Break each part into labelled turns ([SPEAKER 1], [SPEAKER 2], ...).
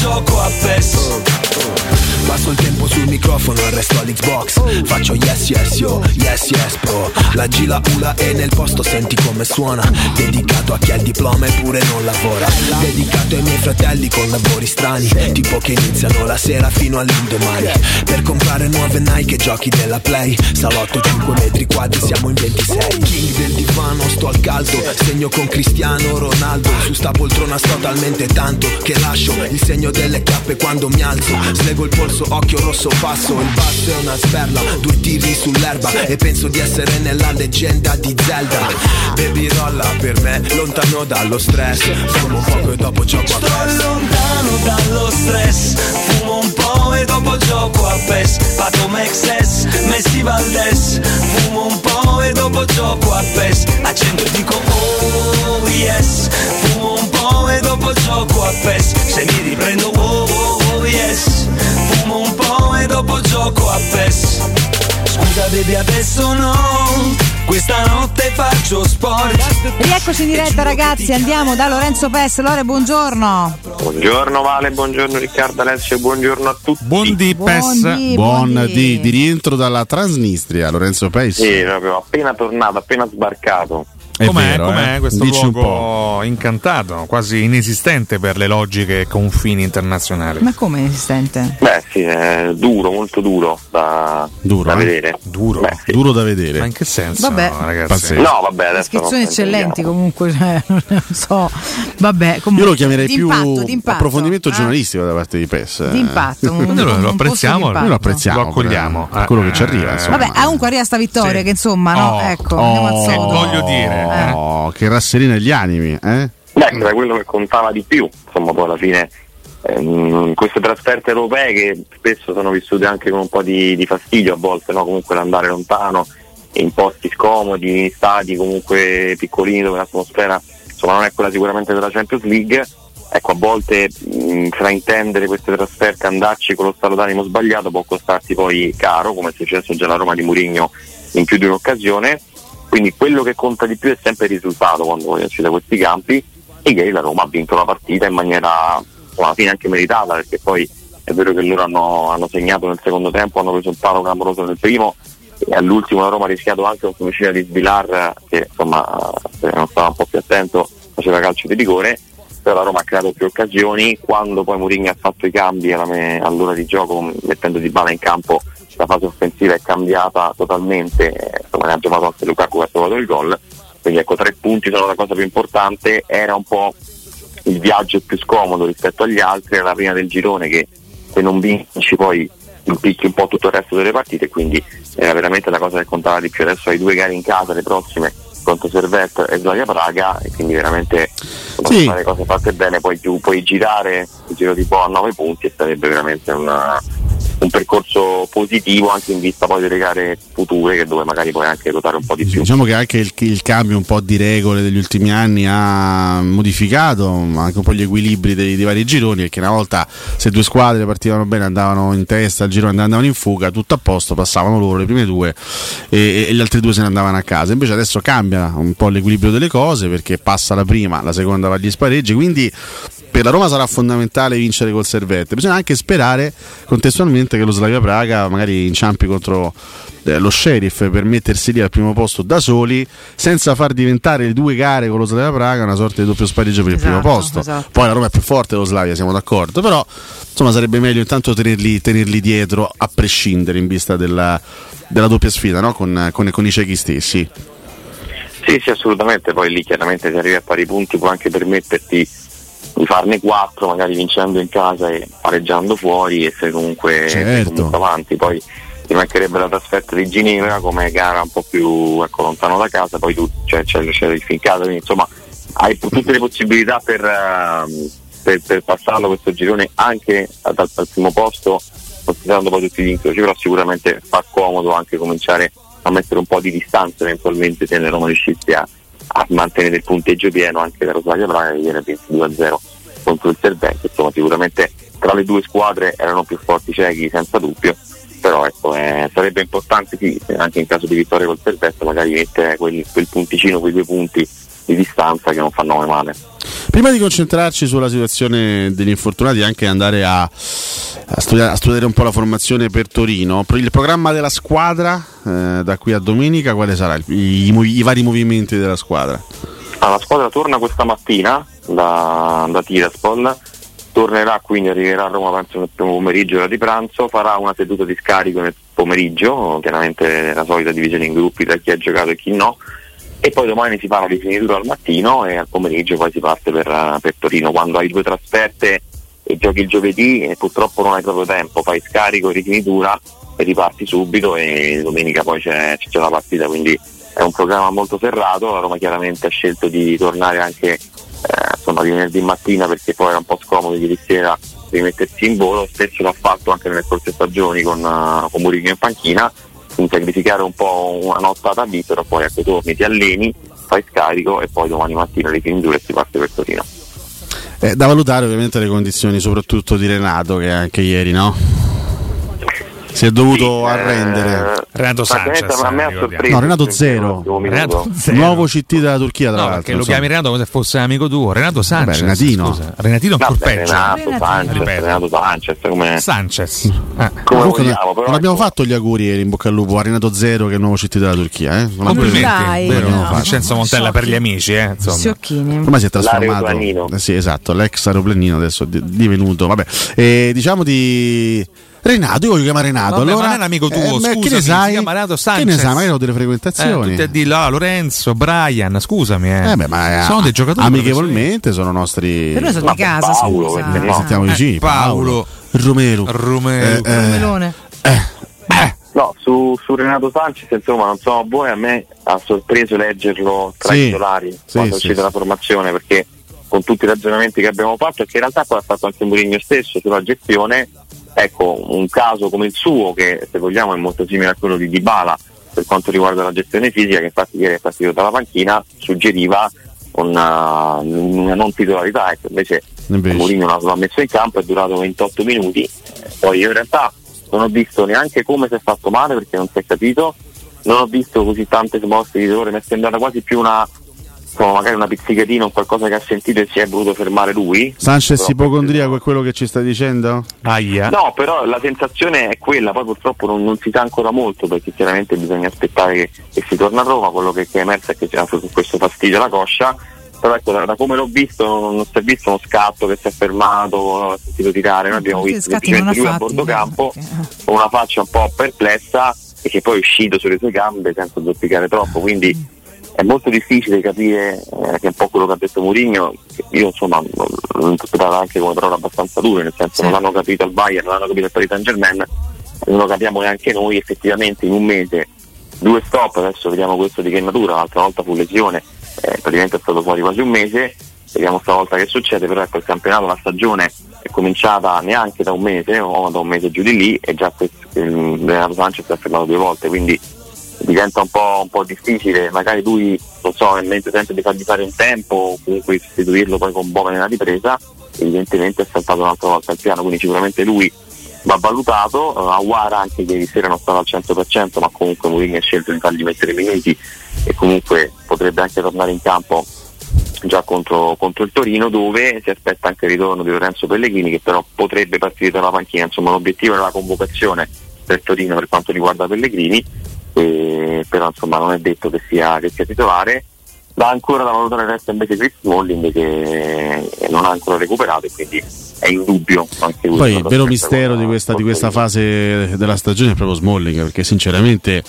[SPEAKER 1] gioco a PES.
[SPEAKER 2] Passo il tempo sul microfono e resto all'Xbox. Faccio yes yes yo, yes yes bro. La gila ula e nel posto senti come suona. Dedicato a chi ha il diploma eppure non lavora. Dedicato ai miei fratelli con lavori strani Tipo che iniziano la sera fino all'indomani. Per comprare nuove Nike e giochi della Play. Salotto 5 metri quadri siamo in 26 King del divano sto al caldo. Segno con Cristiano Ronaldo. Su sta poltrona sto talmente tanto Che lascio il segno delle cappe quando mi alzo. Slego il polso, occhio rosso passo. Il basso è una sperla, due tiri sull'erba. E penso di essere nella leggenda di Zelda. Baby rolla per me, lontano dallo stress. Fumo un poco e dopo gioco a
[SPEAKER 1] Sto
[SPEAKER 2] PES.
[SPEAKER 1] lontano dallo stress. Fumo un po' e dopo gioco a PES. Pato Mexes, Messi Valdes Fumo un po' e dopo gioco a PES. Accendo e dico oh yes. Fumo un po' e dopo gioco a PES Se mi riprendo oh oh oh yes Fumo un po' e dopo gioco a PES Scusa baby adesso no Questa notte faccio sport
[SPEAKER 3] Rieccoci in diretta ragazzi, andiamo da Lorenzo Pes. Lore, buongiorno.
[SPEAKER 4] Buongiorno Vale, buongiorno Riccardo Alessio, buongiorno a tutti.
[SPEAKER 5] Buon di Pes,
[SPEAKER 3] Buondì,
[SPEAKER 5] buon
[SPEAKER 3] buondì.
[SPEAKER 5] di, di rientro dalla Transnistria, Lorenzo Pes.
[SPEAKER 4] Sì, proprio appena tornato, appena sbarcato.
[SPEAKER 5] È
[SPEAKER 6] Com'è,
[SPEAKER 5] vero,
[SPEAKER 6] com'è
[SPEAKER 5] eh?
[SPEAKER 6] questo
[SPEAKER 5] Dici un po'.
[SPEAKER 6] luogo incantato, quasi inesistente per le logiche confini internazionali?
[SPEAKER 3] Ma come inesistente?
[SPEAKER 4] Beh sì, è duro, molto duro da,
[SPEAKER 5] Duro,
[SPEAKER 4] da
[SPEAKER 5] eh?
[SPEAKER 4] vedere.
[SPEAKER 6] Duro?
[SPEAKER 4] Beh, sì.
[SPEAKER 5] Duro da vedere.
[SPEAKER 6] Ma in che senso,
[SPEAKER 3] Vabbè.
[SPEAKER 6] ragazzi?
[SPEAKER 4] No, vabbè, adesso
[SPEAKER 3] Descrizioni eccellenti comunque, cioè, non so. Vabbè, comunque.
[SPEAKER 5] Io lo chiamerei più
[SPEAKER 3] d'impatto, d'impatto.
[SPEAKER 5] approfondimento
[SPEAKER 3] Ah,
[SPEAKER 5] giornalistico da parte di Pes. eh.
[SPEAKER 3] D'impatto. un-
[SPEAKER 6] Noi lo, apprezziamo,
[SPEAKER 3] d'impatto.
[SPEAKER 5] Noi lo apprezziamo.
[SPEAKER 6] Lo accogliamo.
[SPEAKER 5] per quello che ci arriva.
[SPEAKER 6] Eh,
[SPEAKER 5] insomma.
[SPEAKER 3] Vabbè, comunque arriva sta vittoria
[SPEAKER 6] Sì.
[SPEAKER 3] che insomma, no?
[SPEAKER 6] Oh,
[SPEAKER 3] ecco, andiamo al
[SPEAKER 5] Oh,
[SPEAKER 6] Che voglio dire, eh?
[SPEAKER 5] Che rasserina gli animi, eh?
[SPEAKER 4] Beh, era quello che contava di più, insomma, poi alla fine ehm, queste trasferte europee che spesso sono vissute anche con un po' di, di fastidio a volte, no? comunque l'andare lontano in posti scomodi, in stadi comunque piccolini dove l'atmosfera insomma, non è quella sicuramente della Champions League. Ecco, a volte mh, fraintendere queste trasferte, andarci con lo stato d'animo sbagliato può costarti poi caro, come è successo già alla Roma di Mourinho in più di un'occasione. Quindi quello che conta di più è sempre il risultato quando poi esci da questi campi e ieri la Roma ha vinto la partita in maniera alla fine anche meritata perché poi è vero che loro hanno, hanno segnato nel secondo tempo, hanno preso un palo clamoroso nel primo e all'ultimo la Roma ha rischiato anche un fucile di Svilar che insomma se non stava un po' più attento faceva calcio di rigore però la Roma ha creato più occasioni. Quando poi Mourinho ha fatto i cambi all'ora di gioco mettendo di bala in campo la fase offensiva è cambiata totalmente insomma ne ha giocato anche Lukaku che ha trovato il gol. Quindi ecco tre punti sono la cosa più importante. Era un po' il viaggio più scomodo rispetto agli altri era la prima del girone che se non vinci poi impicchi un po' tutto il resto delle partite. Quindi era veramente la cosa che contava di più. Adesso hai due gare in casa le prossime contro Servette e Slavia Praga e quindi veramente sì. fare cose fatte bene poi puoi girare il giro di po' a 9 punti e sarebbe veramente una, un percorso positivo anche in vista poi delle gare future che dove magari puoi anche ruotare un po' di più.
[SPEAKER 5] Diciamo che anche il, il, cambio un po' di regole degli ultimi anni ha modificato anche un po' gli equilibri dei, dei vari gironi perché una volta se due squadre partivano bene andavano in testa, il girone andavano in fuga, tutto a posto, passavano loro le prime due e, e gli altri due se ne andavano a casa. Invece adesso cambia un po' l'equilibrio delle cose perché passa la prima, la seconda va agli spareggi, quindi per la Roma sarà fondamentale vincere col Servette. Bisogna anche sperare contestualmente che lo Slavia Praga magari inciampi contro eh, lo Sheriff per mettersi lì al primo posto da soli senza far diventare le due gare con lo Slavia Praga una sorta di doppio spareggio per esatto, il primo esatto, posto. Esatto. Poi la Roma è più forte dello Slavia, siamo d'accordo, però insomma sarebbe meglio intanto tenerli, tenerli dietro a prescindere in vista della, della doppia sfida no? con, con, con i ciechi stessi.
[SPEAKER 4] Sì, sì, assolutamente, poi lì chiaramente se arrivi a pari punti può anche permetterti di farne quattro, magari vincendo in casa e pareggiando fuori e se comunque,
[SPEAKER 5] certo.
[SPEAKER 4] comunque avanti. Poi ti mancherebbe la trasferta di Ginevra come gara un po' più ecco, lontano da casa, poi tu cioè, c'è, c'è il fincato, quindi insomma hai tutte le possibilità per, uh, per, per passarlo questo girone anche dal, dal primo posto, considerando poi tutti gli incroci, però sicuramente fa comodo anche cominciare a mettere un po' di distanza eventualmente se ne Roma riuscisse a, a mantenere il punteggio pieno anche da Rosario Praga che viene 22-0 contro il Servente, insomma sicuramente tra le due squadre erano più forti ciechi senza dubbio, però ecco, eh, sarebbe importante sì, anche in caso di vittoria col Servette magari mettere quel, quel punticino, quei due punti di distanza che non fanno mai male.
[SPEAKER 5] Prima di concentrarci sulla situazione degli infortunati, anche andare a, a, studiare, a studiare, un po' la formazione per Torino, il programma della squadra eh, da qui a domenica, quale sarà? I, i, i vari movimenti della squadra?
[SPEAKER 4] Ah, la squadra torna questa mattina da, da Tiraspol, tornerà quindi, arriverà a Roma penso nel primo pomeriggio, ora di pranzo, farà una seduta di scarico nel pomeriggio, chiaramente la solita divisione in gruppi tra chi ha giocato e chi no e poi domani si fa la rifinitura al mattino e al pomeriggio poi si parte per, per Torino. Quando hai due trasferte e giochi il giovedì e purtroppo non hai proprio tempo, fai scarico rifinitura e riparti subito e domenica poi c'è, c'è la partita, quindi è un programma molto serrato, la Roma chiaramente ha scelto di tornare anche eh, insomma, di venerdì mattina perché poi era un po' scomodo ieri sera rimettersi in volo, spesso l'ha fatto anche nelle scorse stagioni con, uh, con Murigno in panchina. Quindi sacrificare un po' una nottata lì, però poi ecco torni, ti alleni, fai scarico e poi domani mattina rifinitura e si parte per Torino.
[SPEAKER 5] Eh, da valutare ovviamente le condizioni soprattutto di Renato che anche ieri no? Si è dovuto sì, arrendere.
[SPEAKER 6] Eh, Renato Sanchez.
[SPEAKER 4] A me ha sorpreso.
[SPEAKER 5] No, Renato Zero.
[SPEAKER 6] Renato Zero.
[SPEAKER 5] Nuovo CT della Turchia, tra
[SPEAKER 6] no,
[SPEAKER 5] l'altro.
[SPEAKER 6] Perché lo chiami Renato come se fosse amico tuo. Renato Sanchez.
[SPEAKER 5] Vabbè, Renatino.
[SPEAKER 6] Scusa. Renatino ancora
[SPEAKER 4] Vabbè,
[SPEAKER 6] peggio.
[SPEAKER 4] Renato Sanchez, Renato Sanchez, come...
[SPEAKER 6] Sanchez. Eh.
[SPEAKER 4] come
[SPEAKER 5] Comunque,
[SPEAKER 4] vogliamo, però
[SPEAKER 5] non abbiamo
[SPEAKER 4] ecco,
[SPEAKER 5] fatto gli auguri ieri in bocca al lupo a Renato Zero che è il nuovo CT della Turchia. Eh? Non
[SPEAKER 6] Complimenti.
[SPEAKER 3] Dai,
[SPEAKER 6] Vero,
[SPEAKER 3] no.
[SPEAKER 6] Vincenzo Montella per gli amici, eh, insomma.
[SPEAKER 3] Sciocchini.
[SPEAKER 5] Ormai si è trasformato.
[SPEAKER 4] L'aeroplanino.
[SPEAKER 5] Eh sì, esatto, l'ex aeroplanino adesso è di- divenuto. Vabbè, e diciamo di. Renato, io voglio chiamare Renato.
[SPEAKER 6] Vabbè, ma
[SPEAKER 5] allora,
[SPEAKER 6] non è un amico tuo,
[SPEAKER 5] ma
[SPEAKER 6] scusami,
[SPEAKER 5] che ne
[SPEAKER 6] si
[SPEAKER 5] sai?
[SPEAKER 6] chiama Renato
[SPEAKER 5] Che
[SPEAKER 6] Sanchez.
[SPEAKER 5] ne sai? Magari ho delle
[SPEAKER 6] Eh,
[SPEAKER 5] frequentazioni.
[SPEAKER 6] tutti a Lorenzo, Brian, scusami. Eh.
[SPEAKER 5] Eh beh, ma eh,
[SPEAKER 6] sono dei giocatori
[SPEAKER 5] amichevolmente sono nostri.
[SPEAKER 3] Per noi sono
[SPEAKER 4] Ma
[SPEAKER 3] di casa,
[SPEAKER 4] Paolo,
[SPEAKER 3] scusa.
[SPEAKER 4] perché no?
[SPEAKER 5] sentiamo
[SPEAKER 6] Eh,
[SPEAKER 5] vicini.
[SPEAKER 6] Paolo.
[SPEAKER 5] Romero.
[SPEAKER 6] Romero.
[SPEAKER 5] Eh, eh,
[SPEAKER 3] Melone.
[SPEAKER 4] No, su, su Renato Sanchez, insomma, non so a voi, a me ha sorpreso leggerlo tra
[SPEAKER 5] Sì,
[SPEAKER 4] i titolari
[SPEAKER 5] sì,
[SPEAKER 4] quando è
[SPEAKER 5] sì,
[SPEAKER 4] uscita
[SPEAKER 5] sì.
[SPEAKER 4] la formazione, perché con tutti i ragionamenti che abbiamo fatto, e che in realtà poi ha fatto anche Mourinho stesso sulla gestione, ecco, un caso come il suo, che se vogliamo è molto simile a quello di Dybala per quanto riguarda la gestione fisica, che infatti ieri è partito dalla panchina, suggeriva una, una non titolarità, ecco, invece
[SPEAKER 5] Invece.
[SPEAKER 4] Mourinho l'ha messo in campo, è durato 28 minuti, poi io in realtà non ho visto neanche come si è fatto male perché non si è capito, non ho visto così tante mosse di dolore, mi è sembrata quasi più una, insomma, magari una pizzicatina o qualcosa che ha sentito e si è voluto fermare lui.
[SPEAKER 5] Sanchez ipocondriaco è quello che ci sta dicendo?
[SPEAKER 6] Aia.
[SPEAKER 4] No, però la sensazione è quella, poi purtroppo non, non si sa ancora molto perché chiaramente bisogna aspettare che, che si torna a Roma, quello che, che è emerso è che c'è questo fastidio alla coscia, però ecco, da, da come l'ho visto non, non si è visto uno scatto che si è fermato, si è sentito tirare, noi abbiamo
[SPEAKER 3] Che
[SPEAKER 4] visto
[SPEAKER 3] ha
[SPEAKER 4] semplicemente lui a bordo
[SPEAKER 3] eh,
[SPEAKER 4] campo
[SPEAKER 3] perché-
[SPEAKER 4] con una faccia un po' perplessa e che poi è uscito sulle sue gambe senza zoppicare troppo, quindi è molto difficile capire, eh, che è un po' quello che ha detto Mourinho, io insomma l'ho interpretato anche come parola abbastanza dure, nel senso non hanno capito il Bayern, non hanno capito il Paris Saint Germain, non lo capiamo neanche noi, effettivamente in un mese due stop, adesso vediamo questo di che natura, l'altra volta fu lesione, eh, praticamente è stato fuori quasi un mese, vediamo stavolta che succede, però ecco il campionato, la stagione è cominciata neanche da un mese o da un mese giù di lì e già Renato Sanchez si è fermato due volte, quindi diventa un po', un po' difficile, magari lui, non so, mentre tenta di fargli fare un tempo o comunque sostituirlo poi con Bove nella ripresa, evidentemente è saltato un'altra volta il piano, quindi sicuramente lui va valutato, uh, Aguara anche ieri sera non stava al 100%, ma comunque Mourinho ha scelto di fargli mettere i minuti e comunque potrebbe anche tornare in campo già contro, contro il Torino dove si aspetta anche il ritorno di Lorenzo Pellegrini che però potrebbe partire dalla panchina, insomma l'obiettivo era la convocazione per Torino per quanto riguarda Pellegrini, e, però insomma non è detto che sia, che sia titolare. Da ancora da valutare resta invece Chris Smalling che non ha ancora recuperato e quindi è in dubbio anche.
[SPEAKER 5] Poi il vero mistero di questa, di questa fase della stagione è proprio Smalling, perché sinceramente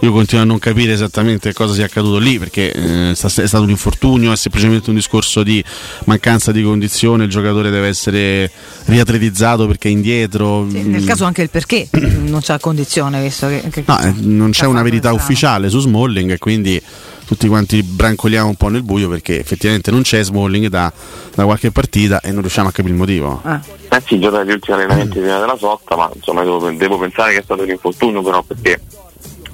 [SPEAKER 5] io continuo a non capire esattamente cosa sia accaduto lì, perché eh, è stato un infortunio, è semplicemente un discorso di mancanza di condizione, il giocatore deve essere riatletizzato perché è indietro.
[SPEAKER 3] Sì, nel
[SPEAKER 5] Mm.
[SPEAKER 3] caso anche il perché non c'ha condizione, visto che, che-
[SPEAKER 5] No, eh, non c'è una verità
[SPEAKER 3] strano.
[SPEAKER 5] ufficiale su Smalling e quindi tutti quanti brancoliamo un po' nel buio perché effettivamente non c'è Smalling da, da qualche partita e non riusciamo a capire il motivo.
[SPEAKER 3] Ah.
[SPEAKER 4] Eh sì, gioca gli ultimi allenamenti prima della sosta, ma insomma devo, devo pensare che è stato un infortunio però perché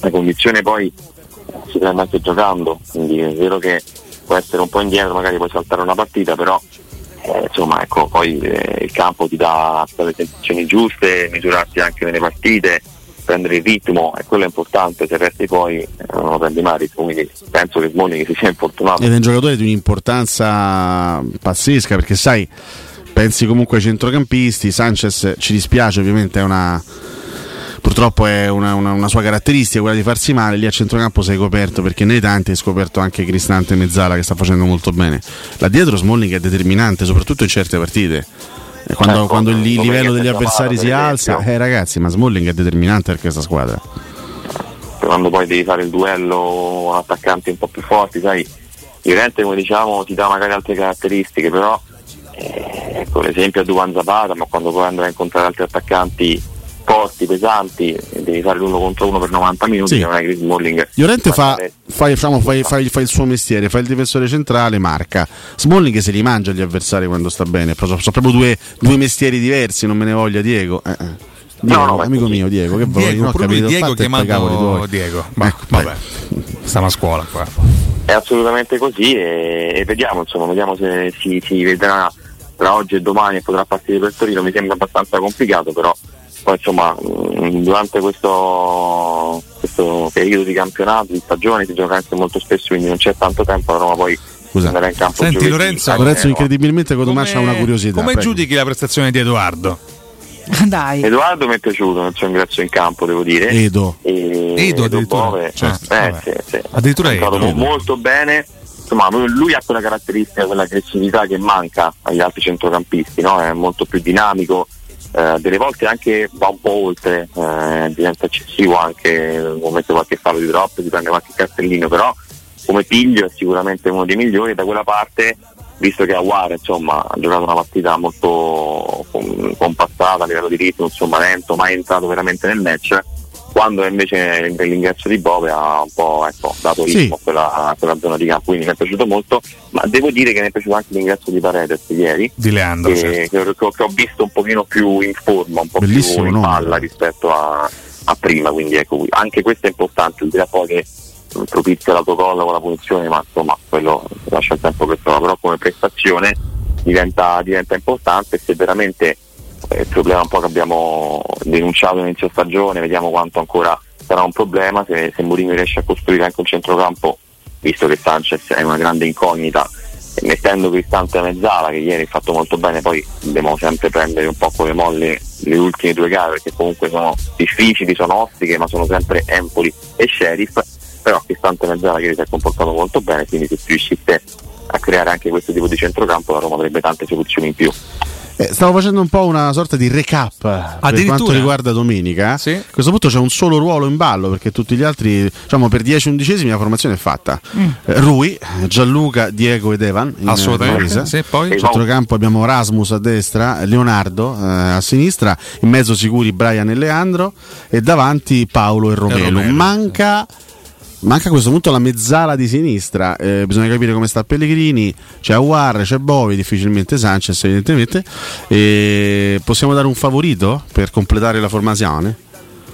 [SPEAKER 4] la condizione poi si prende anche giocando, quindi è vero che può essere un po' indietro, magari puoi saltare una partita, però eh, insomma ecco, poi eh, il campo ti dà le sensazioni giuste, misurarti anche nelle partite, prendere il ritmo e quello è importante, se resti poi eh, non lo prendi mai, quindi penso che Smalling si sia infortunato.
[SPEAKER 5] Ed è un giocatore di un'importanza pazzesca perché sai, pensi comunque ai centrocampisti, Sanchez ci dispiace ovviamente è una... Purtroppo è una, una- una sua caratteristica quella di farsi male, lì a centrocampo sei coperto perché nei tanti hai scoperto anche Cristante Mezzala che sta facendo molto bene. Là dietro Smalling è determinante, soprattutto in certe partite. E Quando,
[SPEAKER 4] Ecco,
[SPEAKER 5] quando il livello degli avversari si alza, eh ragazzi, ma Smalling è determinante per questa squadra.
[SPEAKER 4] quando poi devi fare il duello attaccanti un po' più forti, sai, Llorente come diciamo ti dà magari altre caratteristiche, però eh, ecco l'esempio a Duvan Zapata, ma quando poi andrai a incontrare altri attaccanti forti, pesanti, devi fare l'uno contro uno per 90 minuti,
[SPEAKER 5] Sì.
[SPEAKER 4] non è che Smalling
[SPEAKER 5] Llorente fa, fa, diciamo, fa- fa- fa il suo mestiere, fa il difensore centrale, marca. Smalling se li mangia gli avversari quando sta bene. Sono, sono proprio due, due mestieri diversi, non me ne voglia Diego. Eh, eh. Diego,
[SPEAKER 4] No, no,
[SPEAKER 5] amico
[SPEAKER 4] così.
[SPEAKER 5] mio Diego, che vuoi?
[SPEAKER 6] Diego, lui
[SPEAKER 5] capito,
[SPEAKER 6] Diego chiamato
[SPEAKER 5] tuoi.
[SPEAKER 6] Diego. Ma,
[SPEAKER 5] Ecco,
[SPEAKER 6] vabbè, stiamo a scuola qua.
[SPEAKER 4] È assolutamente così e, e vediamo, insomma, vediamo se si, si vedrà tra oggi e domani e potrà partire per Torino, mi sembra abbastanza complicato, però poi insomma mh, durante questo, questo periodo di campionato, di stagione si gioca anche molto spesso, quindi non c'è tanto tempo, la Roma poi
[SPEAKER 5] Scusa.
[SPEAKER 4] andrà in campo
[SPEAKER 6] Senti,
[SPEAKER 4] giovedì.
[SPEAKER 6] Lorenzo-
[SPEAKER 4] Eh,
[SPEAKER 5] Lorenzo,
[SPEAKER 4] no.
[SPEAKER 5] incredibilmente Cotumaccio ha una curiosità.
[SPEAKER 6] Come
[SPEAKER 5] prego.
[SPEAKER 6] giudichi la prestazione di Edoardo?
[SPEAKER 3] Dai.
[SPEAKER 4] Edoardo mi è piaciuto nel suo ingresso in campo, devo dire.
[SPEAKER 5] Edo.
[SPEAKER 4] E
[SPEAKER 6] Edo addirittura?
[SPEAKER 4] Bove,
[SPEAKER 6] Certo,
[SPEAKER 4] eh, sì, sì.
[SPEAKER 6] Addirittura
[SPEAKER 4] è
[SPEAKER 6] Edo.
[SPEAKER 4] mo- molto bene. Insomma, lui lui ha quella caratteristica, quell'aggressività che manca agli altri centrocampisti, no? è molto più dinamico, eh, delle volte anche va un po' oltre, eh, diventa eccessivo anche, mette qualche fallo di troppo, si prende qualche cartellino, però come piglio è sicuramente uno dei migliori da quella parte, visto che Aguare insomma, ha giocato una partita molto com- compattata a livello di ritmo, insomma lento, mai entrato veramente nel match, quando invece l'ingresso di Bove ha un po' ecco, dato
[SPEAKER 5] Sì.
[SPEAKER 4] ritmo a, quella, a quella zona di campo, quindi mi è piaciuto molto, ma devo dire che mi è piaciuto anche l'ingresso di Paredes ieri,
[SPEAKER 6] Di Leandro.
[SPEAKER 4] che,
[SPEAKER 6] certo.
[SPEAKER 4] che ho, che ho visto un pochino più in forma, un po'
[SPEAKER 5] Bellissimo
[SPEAKER 4] più in palla rispetto a, a prima, quindi ecco, anche questo è importante, il poi che propizia l'autocollo con la punizione, ma insomma quello lascia il tempo che trova, però come prestazione diventa, diventa importante se veramente eh, il problema un po' che abbiamo denunciato inizio stagione, vediamo quanto ancora sarà un problema, se, se Mourinho riesce a costruire anche un centrocampo visto che Sanchez è una grande incognita, mettendo Cristante a mezzala che ieri ha fatto molto bene, poi dobbiamo sempre prendere un po' con le molle le ultime due gare perché comunque sono difficili, sono ostiche, ma sono sempre Empoli e Sheriff, però Cristante a mezzala che si è comportato molto bene, quindi se si riuscisse a creare anche questo tipo di centrocampo la Roma avrebbe tante soluzioni in più.
[SPEAKER 5] Eh, stavo facendo un po' una sorta di recap per quanto riguarda domenica.
[SPEAKER 6] Sì.
[SPEAKER 5] A questo punto c'è un solo ruolo in ballo perché tutti gli altri, diciamo per 10 undicesimi la formazione è fatta. Eh, Rui, Gianluca, Diego ed Evan. in,
[SPEAKER 6] Assolutamente. Sì, poi?
[SPEAKER 5] In centrocampo abbiamo Rasmus a destra, Leonardo eh, a sinistra, in mezzo sicuri Brian e Leandro e davanti Paolo e Romelu.
[SPEAKER 6] Romelu.
[SPEAKER 5] Manca Manca a questo punto la mezzala di sinistra, eh, bisogna capire come sta Pellegrini, c'è Aguar, c'è Bovi, difficilmente Sanchez evidentemente. E possiamo dare un favorito per completare la formazione?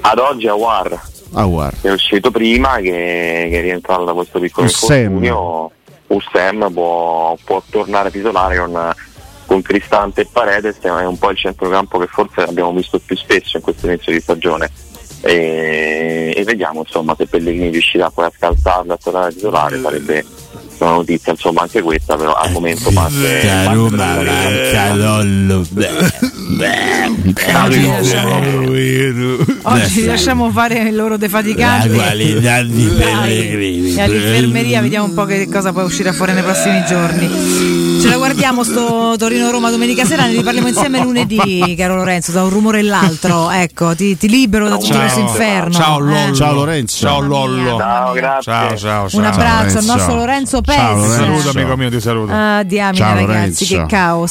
[SPEAKER 4] Ad oggi Awar
[SPEAKER 5] Aguar.
[SPEAKER 4] è uscito prima che, che è rientrato da questo piccolo infortunio Ussem può, può tornare titolare con, con Cristante e Paredes è un po' il centrocampo che forse abbiamo visto più spesso in questo inizio di stagione e, e vediamo insomma se Pellegrini riuscirà poi a scalzarlo a tornare titolare sarebbe una notizia insomma anche questa però al momento parte, parte
[SPEAKER 5] manca Lollo.
[SPEAKER 3] Oggi, lasciamo, oggi lasciamo fare i loro defaticanti.
[SPEAKER 5] di
[SPEAKER 3] Dai. E all'infermeria vediamo un po' che cosa può uscire fuori nei prossimi giorni. Ce la guardiamo sto Torino-Roma domenica sera, ne riparliamo insieme lunedì, caro Lorenzo, da un rumore e l'altro. Ecco, ti, ti libero da tutto
[SPEAKER 4] Ciao.
[SPEAKER 3] questo inferno.
[SPEAKER 6] Ciao
[SPEAKER 3] eh.
[SPEAKER 5] Ciao Lorenzo.
[SPEAKER 6] Ciao Lollo.
[SPEAKER 4] ciao grazie
[SPEAKER 6] Ciao, ciao, ciao.
[SPEAKER 3] Un abbraccio al
[SPEAKER 5] Lorenzo.
[SPEAKER 3] nostro Lorenzo
[SPEAKER 5] Ciao. Lorenzo.
[SPEAKER 6] Saluto amico mio, ti saluto.
[SPEAKER 3] Ah, diamine
[SPEAKER 5] Ciao,
[SPEAKER 3] ragazzi,
[SPEAKER 5] Lorenzo.
[SPEAKER 3] che caos.